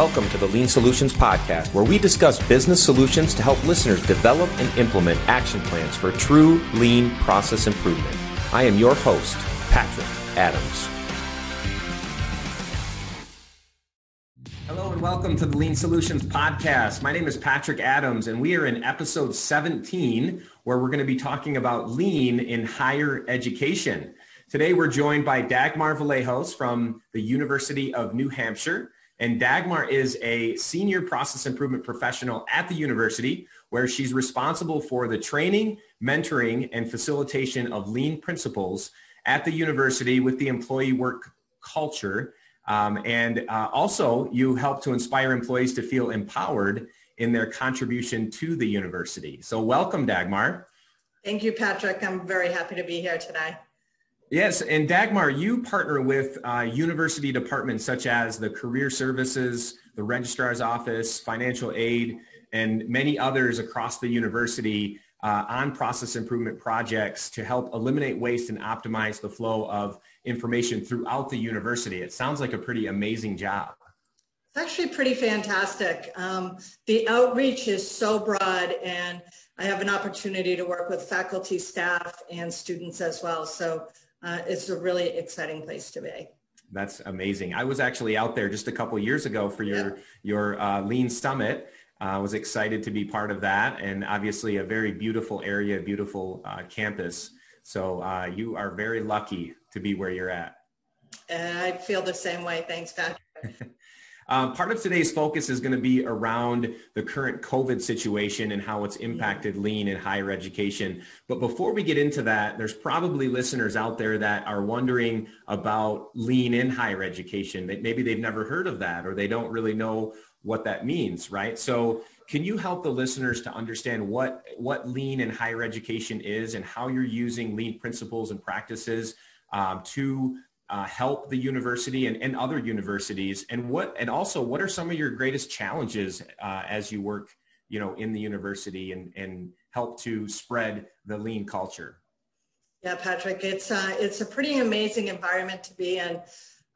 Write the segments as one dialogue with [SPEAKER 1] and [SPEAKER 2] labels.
[SPEAKER 1] Welcome to the Lean Solutions Podcast, where we discuss business solutions to help listeners develop and implement action plans for true lean process improvement. I am your host, Patrick Adams. Hello and welcome to the Lean Solutions Podcast. My name is Patrick Adams, and we are in episode 17, where we're going to be talking about lean in higher education. Today, we're joined by Dagmar Vlahos from the University of New Hampshire. And Dagmar is a senior process improvement professional at the university where she's responsible for the training, mentoring, and facilitation of lean principles at the university with the employee work culture. Um, and uh, also, you help to inspire employees to feel empowered in their contribution to the university. So, welcome, Dagmar.
[SPEAKER 2] Thank you, Patrick. I'm very happy to be here today.
[SPEAKER 1] Yes, and Dagmar, you partner with uh, university departments such as the Career Services, the Registrar's Office, Financial Aid, and many others across the university uh, on process improvement projects to help eliminate waste and optimize the flow of information throughout the university. It sounds like a pretty amazing job.
[SPEAKER 2] It's actually pretty fantastic. Um, the outreach is so broad and I have an opportunity to work with faculty, staff, and students as well. So uh, it's a really exciting place to be.
[SPEAKER 1] That's amazing. I was actually out there just a couple years ago for your your uh, Lean Summit. Uh, I was excited to be part of that, and obviously a very beautiful area, beautiful uh, campus. So uh, you are very lucky to be where you're at.
[SPEAKER 2] And I feel the same way. Thanks, Patrick.
[SPEAKER 1] Um, part of today's focus is going to be around the current COVID situation and how it's impacted lean in higher education. But before we get into that, there's probably listeners out there that are wondering about lean in higher education. Maybe they've never heard of that or they don't really know what that means, right? So can you help the listeners to understand what, what lean in higher education is and how you're using lean principles and practices um, to uh, help the university and, and other universities? And what and also what are some of your greatest challenges uh, as you work you know in the university and and help to spread the lean culture?
[SPEAKER 2] Yeah patrick it's uh, it's a pretty amazing environment to be in.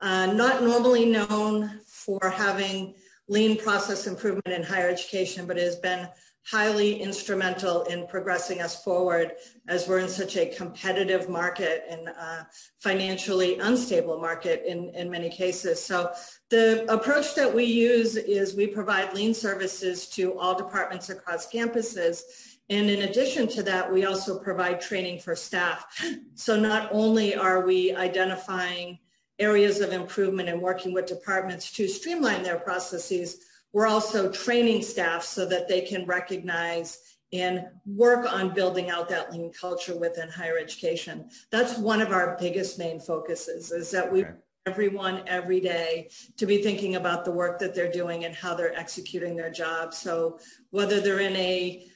[SPEAKER 2] Uh, not normally known for having lean process improvement in higher education but it has been highly instrumental in progressing us forward as we're in such a competitive market and uh, financially unstable market in, in many cases. So the approach that we use is we provide lean services to all departments across campuses. And in addition to that, we also provide training for staff. So not only are we identifying areas of improvement and working with departments to streamline their processes, we're also training staff so that they can recognize and work on building out that lean culture within higher education. That's one of our biggest main focuses is that we okay. everyone every day to be thinking about the work that they're doing and how they're executing their job. So whether they're in a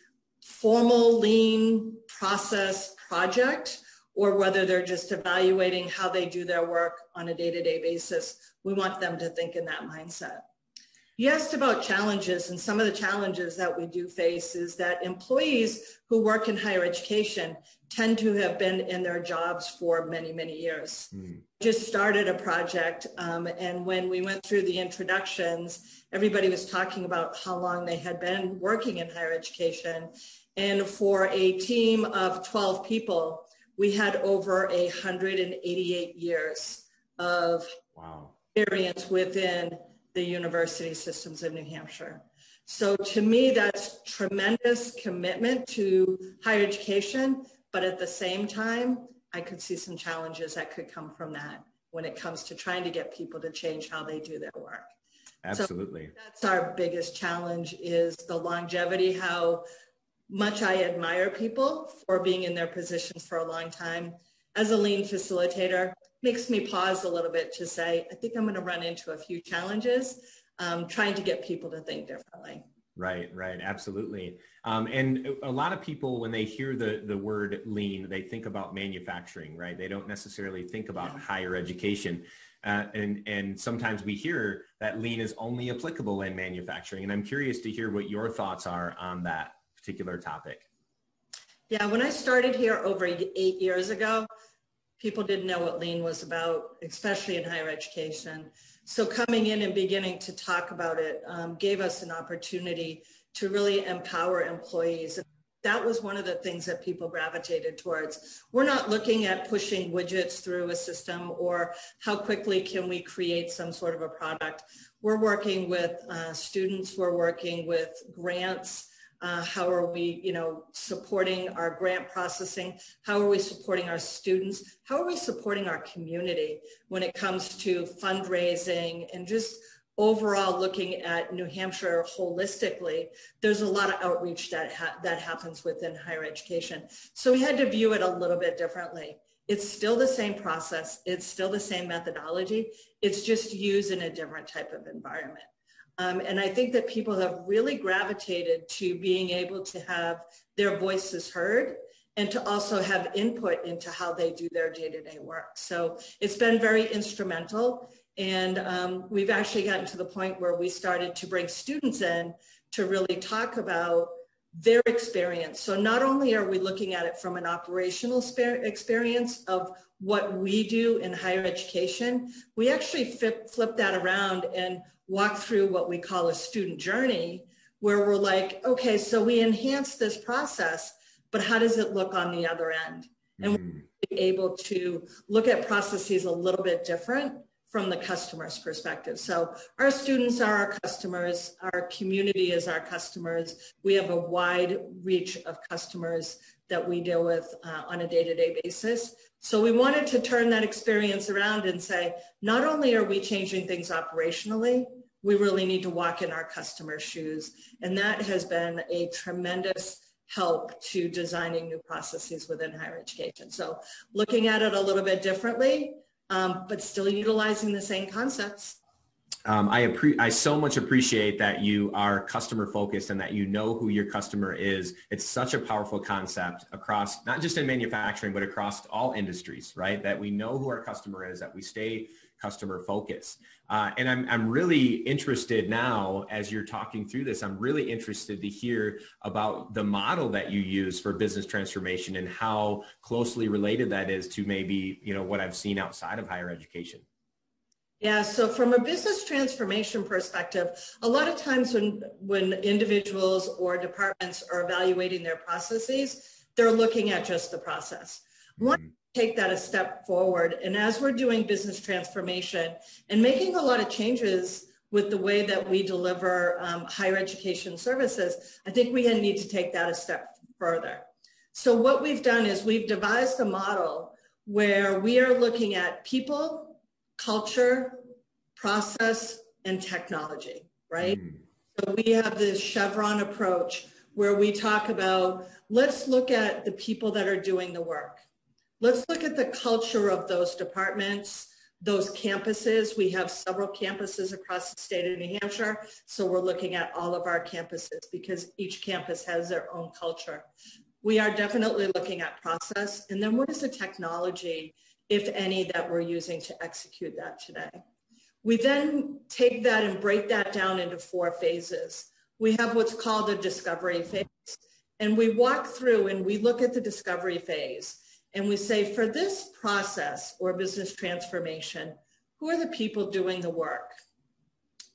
[SPEAKER 2] formal lean process project or whether they're just evaluating how they do their work on a day-to-day basis, we want them to think in that mindset. You asked about challenges, and some of the challenges that we do face is that employees who work in higher education tend to have been in their jobs for many, many years. Mm. Just started a project, um, and when we went through the introductions, everybody was talking about how long they had been working in higher education. And for a team of 12 people, we had over 188 years of wow. experience within the university systems of New Hampshire. So to me, that's tremendous commitment to higher education, but at the same time, I could see some challenges that could come from that when it comes to trying to get people to change how they do their work.
[SPEAKER 1] Absolutely.
[SPEAKER 2] So that's our biggest challenge is the longevity, how much I admire people for being in their positions for a long time. As a lean facilitator, makes me pause a little bit to say, I think I'm going to run into a few challenges um, trying to get people to think differently.
[SPEAKER 1] Right, right, absolutely. Um, and a lot of people, when they hear the the word lean, they think about manufacturing, right? They don't necessarily think about yeah. higher education. Uh, and and sometimes we hear that lean is only applicable in manufacturing. And I'm curious to hear what your thoughts are on that particular topic.
[SPEAKER 2] Yeah, when I started here over eight years ago, People didn't know what lean was about, especially in higher education. So coming in and beginning to talk about it um, gave us an opportunity to really empower employees. That was one of the things that people gravitated towards. We're not looking at pushing widgets through a system or how quickly can we create some sort of a product. We're working with uh, students, we're working with grants, uh, how are we, you know, supporting our grant processing? How are we supporting our students? How are we supporting our community when it comes to fundraising and just overall looking at New Hampshire holistically? There's a lot of outreach that ha- that happens within higher education. So we had to view it a little bit differently. It's still the same process. It's still the same methodology. It's just used in a different type of environment. Um, and I think that people have really gravitated to being able to have their voices heard and to also have input into how they do their day-to-day work. So it's been very instrumental. And um, we've actually gotten to the point where we started to bring students in to really talk about their experience. So not only are we looking at it from an operational experience of what we do in higher education, we actually flip, flip that around and walk through what we call a student journey, where we're like, okay, so we enhance this process, but how does it look on the other end? And mm. we're able to look at processes a little bit different from the customer's perspective. So our students are our customers, our community is our customers. We have a wide reach of customers that we deal with uh, on a day-to-day basis. So we wanted to turn that experience around and say, not only are we changing things operationally, we really need to walk in our customers' shoes. And that has been a tremendous help to designing new processes within higher education. So looking at it a little bit differently, um, but still utilizing the same concepts.
[SPEAKER 1] Um, I, appre- I so much appreciate that you are customer focused and that you know who your customer is. It's such a powerful concept across, not just in manufacturing, but across all industries, right? That we know who our customer is, that we stay customer focus. Uh, and I'm, I'm really interested now as you're talking through this, I'm really interested to hear about the model that you use for business transformation and how closely related that is to maybe, you know, what I've seen outside of higher education.
[SPEAKER 2] Yeah, so from a business transformation perspective, a lot of times when, when individuals or departments are evaluating their processes, they're looking at just the process. One mm-hmm take that a step forward. And as we're doing business transformation and making a lot of changes with the way that we deliver um, higher education services, I think we need to take that a step further. So what we've done is we've devised a model where we are looking at people, culture, process, and technology, right? Mm. So we have this Chevron approach where we talk about, let's look at the people that are doing the work. Let's look at the culture of those departments, those campuses. We have several campuses across the state of New Hampshire. So we're looking at all of our campuses because each campus has their own culture. We are definitely looking at process. And then what is the technology, if any, that we're using to execute that today? We then take that and break that down into four phases. We have what's called the discovery phase. And we walk through and we look at the discovery phase and we say, for this process or business transformation, who are the people doing the work?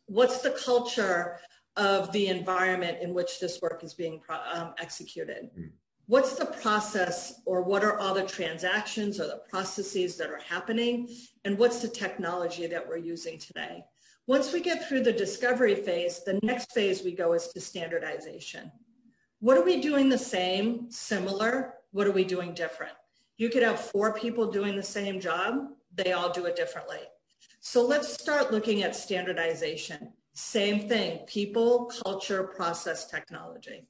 [SPEAKER 2] What's the culture of the environment in which this work is being um, executed? Mm. What's the process or what are all the transactions or the processes that are happening? And what's the technology that we're using today? Once we get through the discovery phase, the next phase we go is to standardization. What are we doing the same, similar? What are we doing different? You could have four people doing the same job. They all do it differently. So let's start looking at standardization. Same thing, people, culture, process, technology.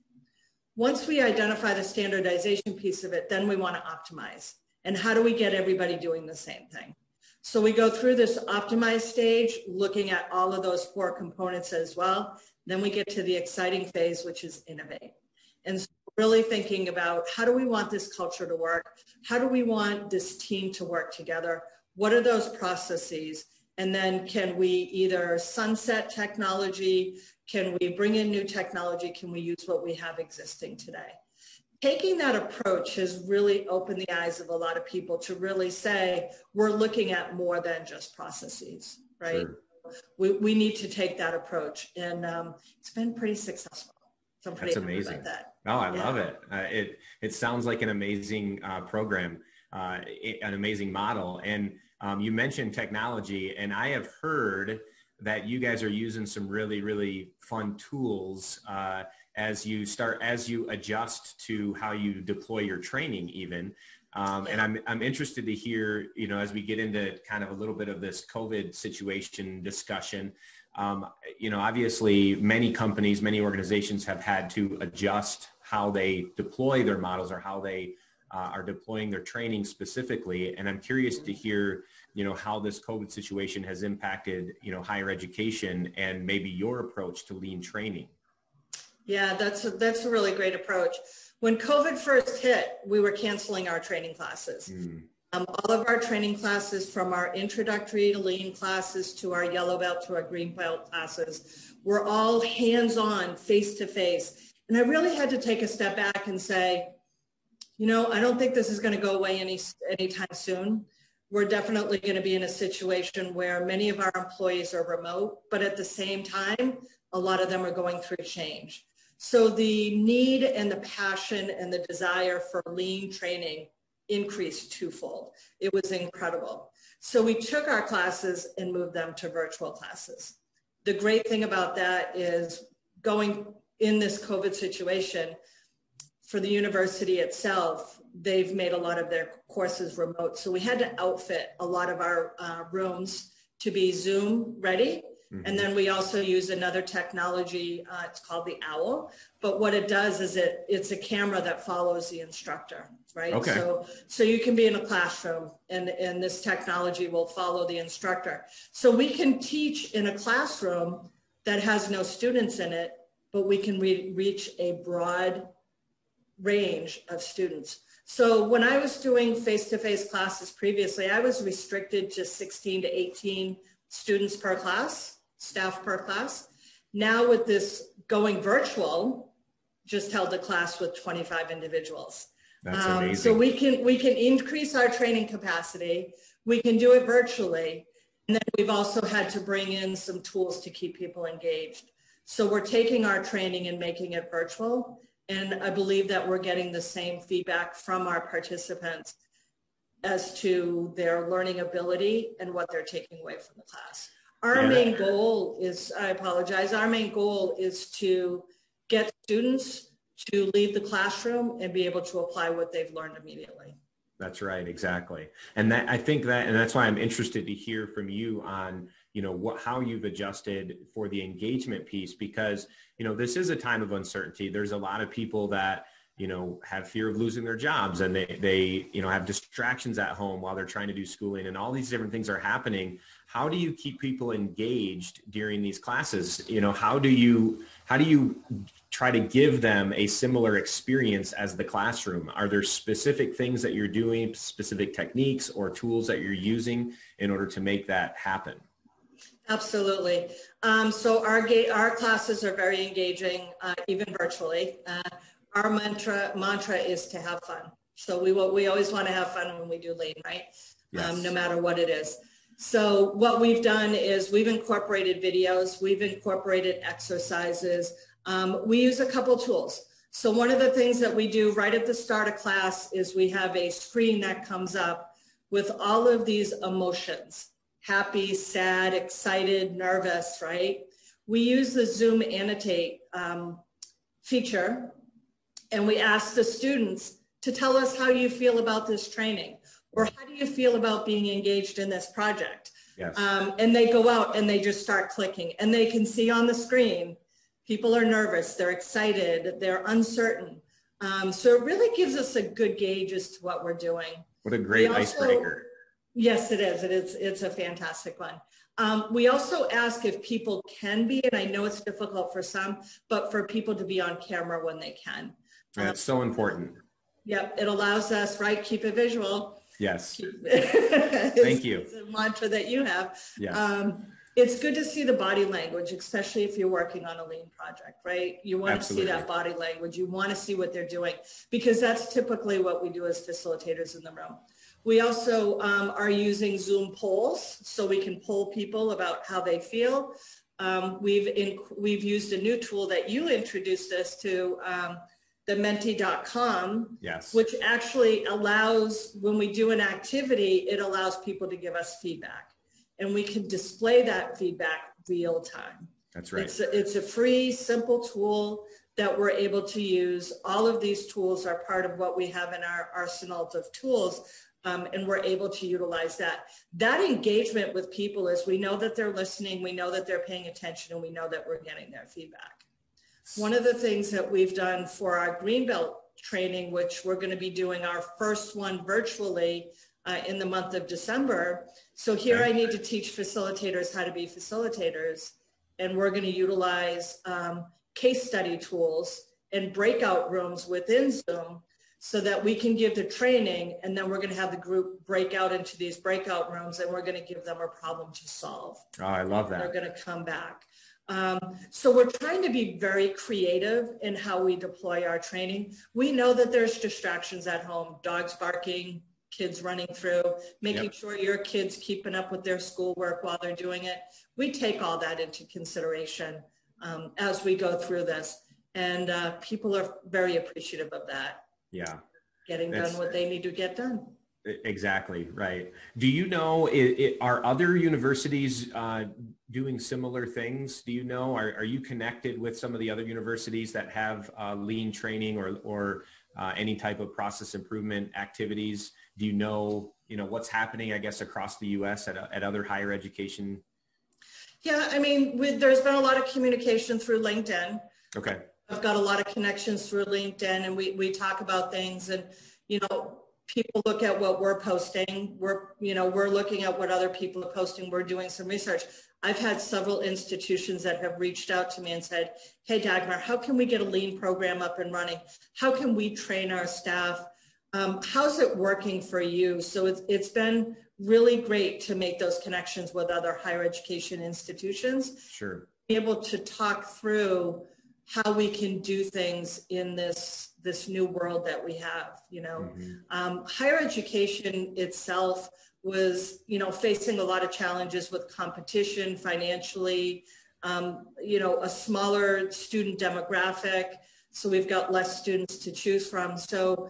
[SPEAKER 2] Once we identify the standardization piece of it, then we want to optimize. And how do we get everybody doing the same thing? So we go through this optimize stage, looking at all of those four components as well. Then we get to the exciting phase, which is innovate. And so really thinking about how do we want this culture to work? How do we want this team to work together? What are those processes? And then can we either sunset technology? Can we bring in new technology? Can we use what we have existing today? taking that approach has really opened the eyes of a lot of people to really say, we're looking at more than just processes, right? Sure. We, we need to take that approach. And um, it's been pretty successful.
[SPEAKER 1] So I'm pretty That's amazing. That. Oh, I yeah. love it. Uh, it. It sounds like an amazing uh, program, uh, an amazing model. And um, you mentioned technology, and I have heard that you guys are using some really, really fun tools uh, as you start, as you adjust to how you deploy your training even. Um, and I'm, I'm interested to hear, you know, as we get into kind of a little bit of this COVID situation discussion, um, you know, obviously many companies, many organizations have had to adjust how they deploy their models or how they uh, are deploying their training specifically. And I'm curious to hear, you know, how this COVID situation has impacted, you know, higher education and maybe your approach to lean training.
[SPEAKER 2] Yeah, that's a, that's a really great approach. When COVID first hit, we were canceling our training classes. Mm. Um, all of our training classes from our introductory to lean classes to our yellow belt to our green belt classes were all hands-on, face-to-face. And I really had to take a step back and say, you know, I don't think this is going to go away any anytime soon. We're definitely going to be in a situation where many of our employees are remote, but at the same time, a lot of them are going through change. So the need and the passion and the desire for lean training increased twofold. It was incredible. So we took our classes and moved them to virtual classes. The great thing about that is going in this COVID situation for the university itself, they've made a lot of their courses remote. So we had to outfit a lot of our uh, rooms to be Zoom ready Mm-hmm. And then we also use another technology, uh, it's called the OWL. But what it does is it it's a camera that follows the instructor, right?
[SPEAKER 1] Okay.
[SPEAKER 2] So so you can be in a classroom and, and this technology will follow the instructor. So we can teach in a classroom that has no students in it, but we can re- reach a broad range of students. So when I was doing face-to-face classes previously, I was restricted to 16 to 18 students per class staff per class. Now with this going virtual, just held a class with 25 individuals.
[SPEAKER 1] That's um, amazing.
[SPEAKER 2] So we can we can increase our training capacity. We can do it virtually, and then we've also had to bring in some tools to keep people engaged. So we're taking our training and making it virtual, and I believe that we're getting the same feedback from our participants as to their learning ability and what they're taking away from the class. Our yeah. main goal is, I apologize, our main goal is to get students to leave the classroom and be able to apply what they've learned immediately.
[SPEAKER 1] That's right, exactly. And that I think that, and that's why I'm interested to hear from you on, you know, what, how you've adjusted for the engagement piece, because, you know, this is a time of uncertainty. There's a lot of people that, you know, have fear of losing their jobs and they, they, you know, have distractions at home while they're trying to do schooling and all these different things are happening. How do you keep people engaged during these classes? You know, how do you, how do you try to give them a similar experience as the classroom? Are there specific things that you're doing, specific techniques or tools that you're using in order to make that happen?
[SPEAKER 2] Absolutely. Um, so our, our classes are very engaging, uh, even virtually. Uh, our mantra mantra is to have fun. So we we always want to have fun when we do lean, right? Yes. Um, no matter what it is. So what we've done is we've incorporated videos, we've incorporated exercises. Um, we use a couple tools. So one of the things that we do right at the start of class is we have a screen that comes up with all of these emotions, happy, sad, excited, nervous, right? We use the Zoom annotate um, feature and we ask the students to tell us how you feel about this training or how do you feel about being engaged in this project?
[SPEAKER 1] Yes.
[SPEAKER 2] Um, and they go out and they just start clicking and they can see on the screen, people are nervous, they're excited, they're uncertain. Um, so it really gives us a good gauge as to what we're doing.
[SPEAKER 1] What a great also, icebreaker.
[SPEAKER 2] Yes, it is. It is. It's a fantastic one. Um, we also ask if people can be, and I know it's difficult for some, but for people to be on camera when they can.
[SPEAKER 1] That's so important.
[SPEAKER 2] Yep, it allows us, right? Keep it visual.
[SPEAKER 1] Yes. Thank you.
[SPEAKER 2] It's a mantra that you have.
[SPEAKER 1] Yeah. Um,
[SPEAKER 2] it's good to see the body language, especially if you're working on a lean project, right? You want Absolutely. to see that body language. You want to see what they're doing because that's typically what we do as facilitators in the room. We also um, are using Zoom polls so we can poll people about how they feel. Um, we've in, we've used a new tool that you introduced us to, um, the menti.com,
[SPEAKER 1] yes.
[SPEAKER 2] which actually allows when we do an activity, it allows people to give us feedback and we can display that feedback real time.
[SPEAKER 1] That's right.
[SPEAKER 2] It's a, it's a free, simple tool that we're able to use. All of these tools are part of what we have in our arsenal of tools. Um, and we're able to utilize that. That engagement with people is we know that they're listening, we know that they're paying attention, and we know that we're getting their feedback. One of the things that we've done for our Greenbelt training, which we're going to be doing our first one virtually uh, in the month of December. So here. I need to teach facilitators how to be facilitators, and we're going to utilize um, case study tools and breakout rooms within Zoom so that we can give the training and then we're going to have the group break out into these breakout rooms and we're going to give them a problem to solve.
[SPEAKER 1] Oh, I love that.
[SPEAKER 2] They're going to come back. Um, so we're trying to be very creative in how we deploy our training. We know that there's distractions at home, dogs barking, kids running through, making yep. sure your kids keeping up with their schoolwork while they're doing it. We take all that into consideration um, as we go through this. And uh, people are very appreciative of that.
[SPEAKER 1] Yeah.
[SPEAKER 2] Getting That's, done what they need to get done.
[SPEAKER 1] Exactly right. Do you know, it, it, are other universities uh, doing similar things? Do you know, are, are you connected with some of the other universities that have uh, lean training or, or uh, any type of process improvement activities? Do you know, you know, what's happening, I guess, across the U.S. at, at other higher education?
[SPEAKER 2] Yeah, I mean, with, there's been a lot of communication through LinkedIn.
[SPEAKER 1] Okay.
[SPEAKER 2] I've got a lot of connections through LinkedIn, and we we talk about things, and you know, people look at what we're posting. We're you know we're looking at what other people are posting. We're doing some research. I've had several institutions that have reached out to me and said, "Hey, Dagmar, how can we get a lean program up and running? How can we train our staff?" Um, how's it working for you? So it's, it's been really great to make those connections with other higher education institutions.
[SPEAKER 1] Sure.
[SPEAKER 2] Be able to talk through how we can do things in this this new world that we have. You know, mm-hmm. um, higher education itself was you know facing a lot of challenges with competition financially. Um, you know, a smaller student demographic, so we've got less students to choose from. So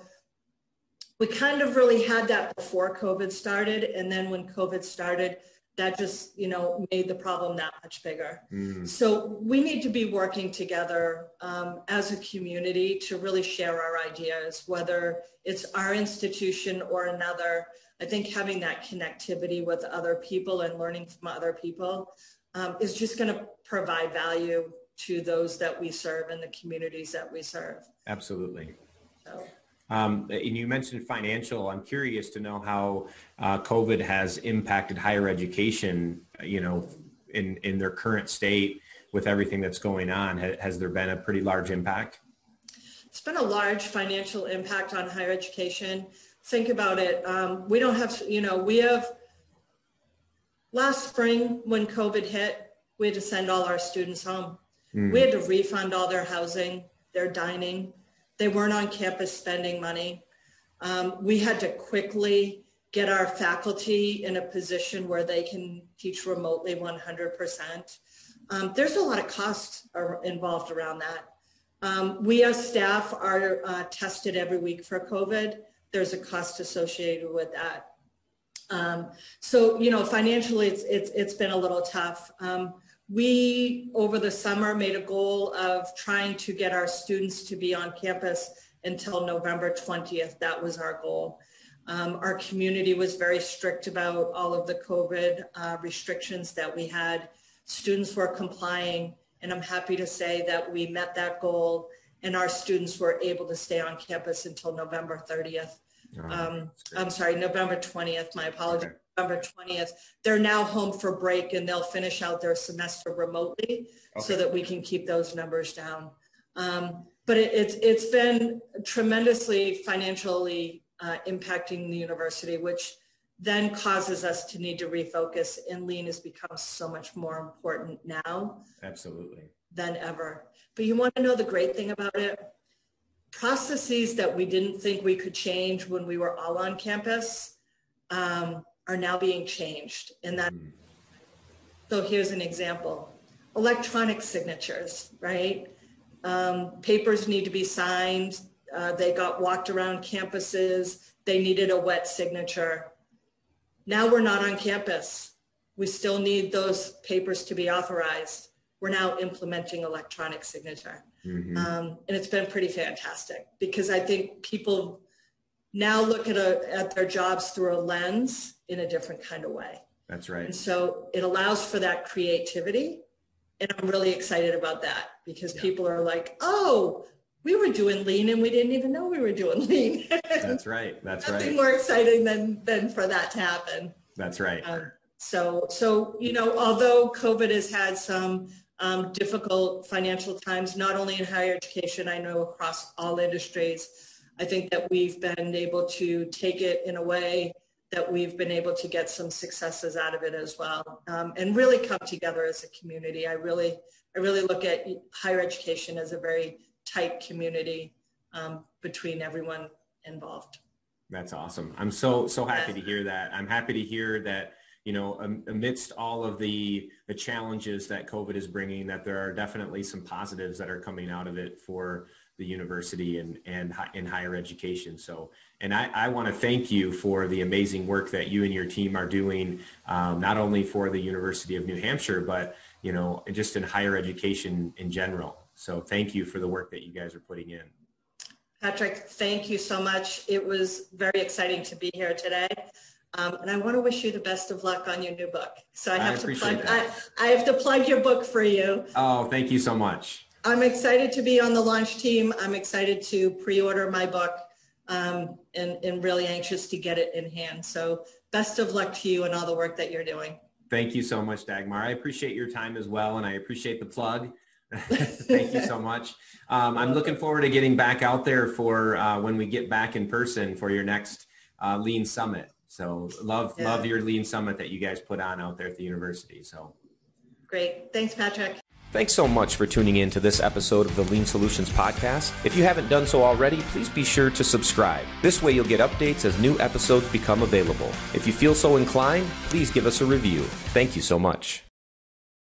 [SPEAKER 2] we kind of really had that before COVID started. And then when COVID started, that just, you know, made the problem that much bigger. Mm. So we need to be working together um, as a community to really share our ideas, whether it's our institution or another. I think having that connectivity with other people and learning from other people um, is just going to provide value to those that we serve and the communities that we serve.
[SPEAKER 1] Absolutely. So. Um, and you mentioned financial. I'm curious to know how uh, COVID has impacted higher education. You know, in in their current state with everything that's going on. Has, has there been a pretty large impact?
[SPEAKER 2] It's been a large financial impact on higher education. Think about it. Um, we don't have, you know, we have last spring when COVID hit, we had to send all our students home. Mm. We had to refund all their housing, their dining they weren't on campus spending money. Um, we had to quickly get our faculty in a position where they can teach remotely 100%. Um, there's a lot of costs involved around that. Um, we as staff are uh, tested every week for COVID. There's a cost associated with that. Um, so, you know, financially, it's, it's, it's been a little tough. We, over the summer, made a goal of trying to get our students to be on campus until November 20th. That was our goal. Um, our community was very strict about all of the COVID uh, restrictions that we had. Students were complying, and I'm happy to say that we met that goal, and our students were able to stay on campus until November 30th. um, I'm sorry, November 20th. My apologies. Okay. November 20th. They're now home for break and they'll finish out their semester remotely okay. so that we can keep those numbers down. Um, but it, it's, it's been tremendously financially uh, impacting the university, which then causes us to need to refocus and lean has become so much more important now
[SPEAKER 1] absolutely
[SPEAKER 2] than ever but you want to know the great thing about it processes that we didn't think we could change when we were all on campus um, are now being changed and that mm. so here's an example electronic signatures right um, papers need to be signed uh, they got walked around campuses they needed a wet signature now we're not on campus. We still need those papers to be authorized. We're now implementing electronic signature. Mm-hmm. Um, and it's been pretty fantastic because I think people now look at, a, at their jobs through a lens in a different kind of way.
[SPEAKER 1] That's right.
[SPEAKER 2] And so it allows for that creativity. And I'm really excited about that because yeah. people are like, oh, we were doing lean and we didn't even know we were doing lean.
[SPEAKER 1] That's right. That's
[SPEAKER 2] Nothing
[SPEAKER 1] right.
[SPEAKER 2] Nothing more exciting than than for that to happen.
[SPEAKER 1] That's right. Um,
[SPEAKER 2] so so you know, although COVID has had some um, difficult financial times, not only in higher education, I know across all industries, I think that we've been able to take it in a way that we've been able to get some successes out of it as well, um, and really come together as a community. I really I really look at higher education as a very tight community um, between everyone involved.
[SPEAKER 1] That's awesome. I'm so so happy to hear that. I'm happy to hear that you know amidst all of the the challenges that COVID is bringing, that there are definitely some positives that are coming out of it for the university and and in higher education. So, and I, I want to thank you for the amazing work that you and your team are doing, um, not only for the University of New Hampshire, but you know just in higher education in general. So thank you for the work that you guys are putting in.
[SPEAKER 2] Patrick, thank you so much. It was very exciting to be here today. Um, and I want to wish you the best of luck on your new book. So I have I to plug I, I, have to plug your book for you.
[SPEAKER 1] Oh, thank you so much.
[SPEAKER 2] I'm excited to be on the launch team. I'm excited to pre-order my book um, and, and really anxious to get it in hand. So best of luck to you and all the work that you're doing.
[SPEAKER 1] Thank you so much, Dagmar. I appreciate your time as well. And I appreciate the plug. Thank you so much. Um, I'm looking forward to getting back out there for uh, when we get back in person for your next uh, Lean Summit. So love yeah. love your Lean Summit that you guys put on out there at the university. So
[SPEAKER 2] great. Thanks, Patrick.
[SPEAKER 1] Thanks so much for tuning in to this episode of the Lean Solutions Podcast. If you haven't done so already, please be sure to subscribe. This way you'll get updates as new episodes become available. If you feel so inclined, please give us a review. Thank you so much.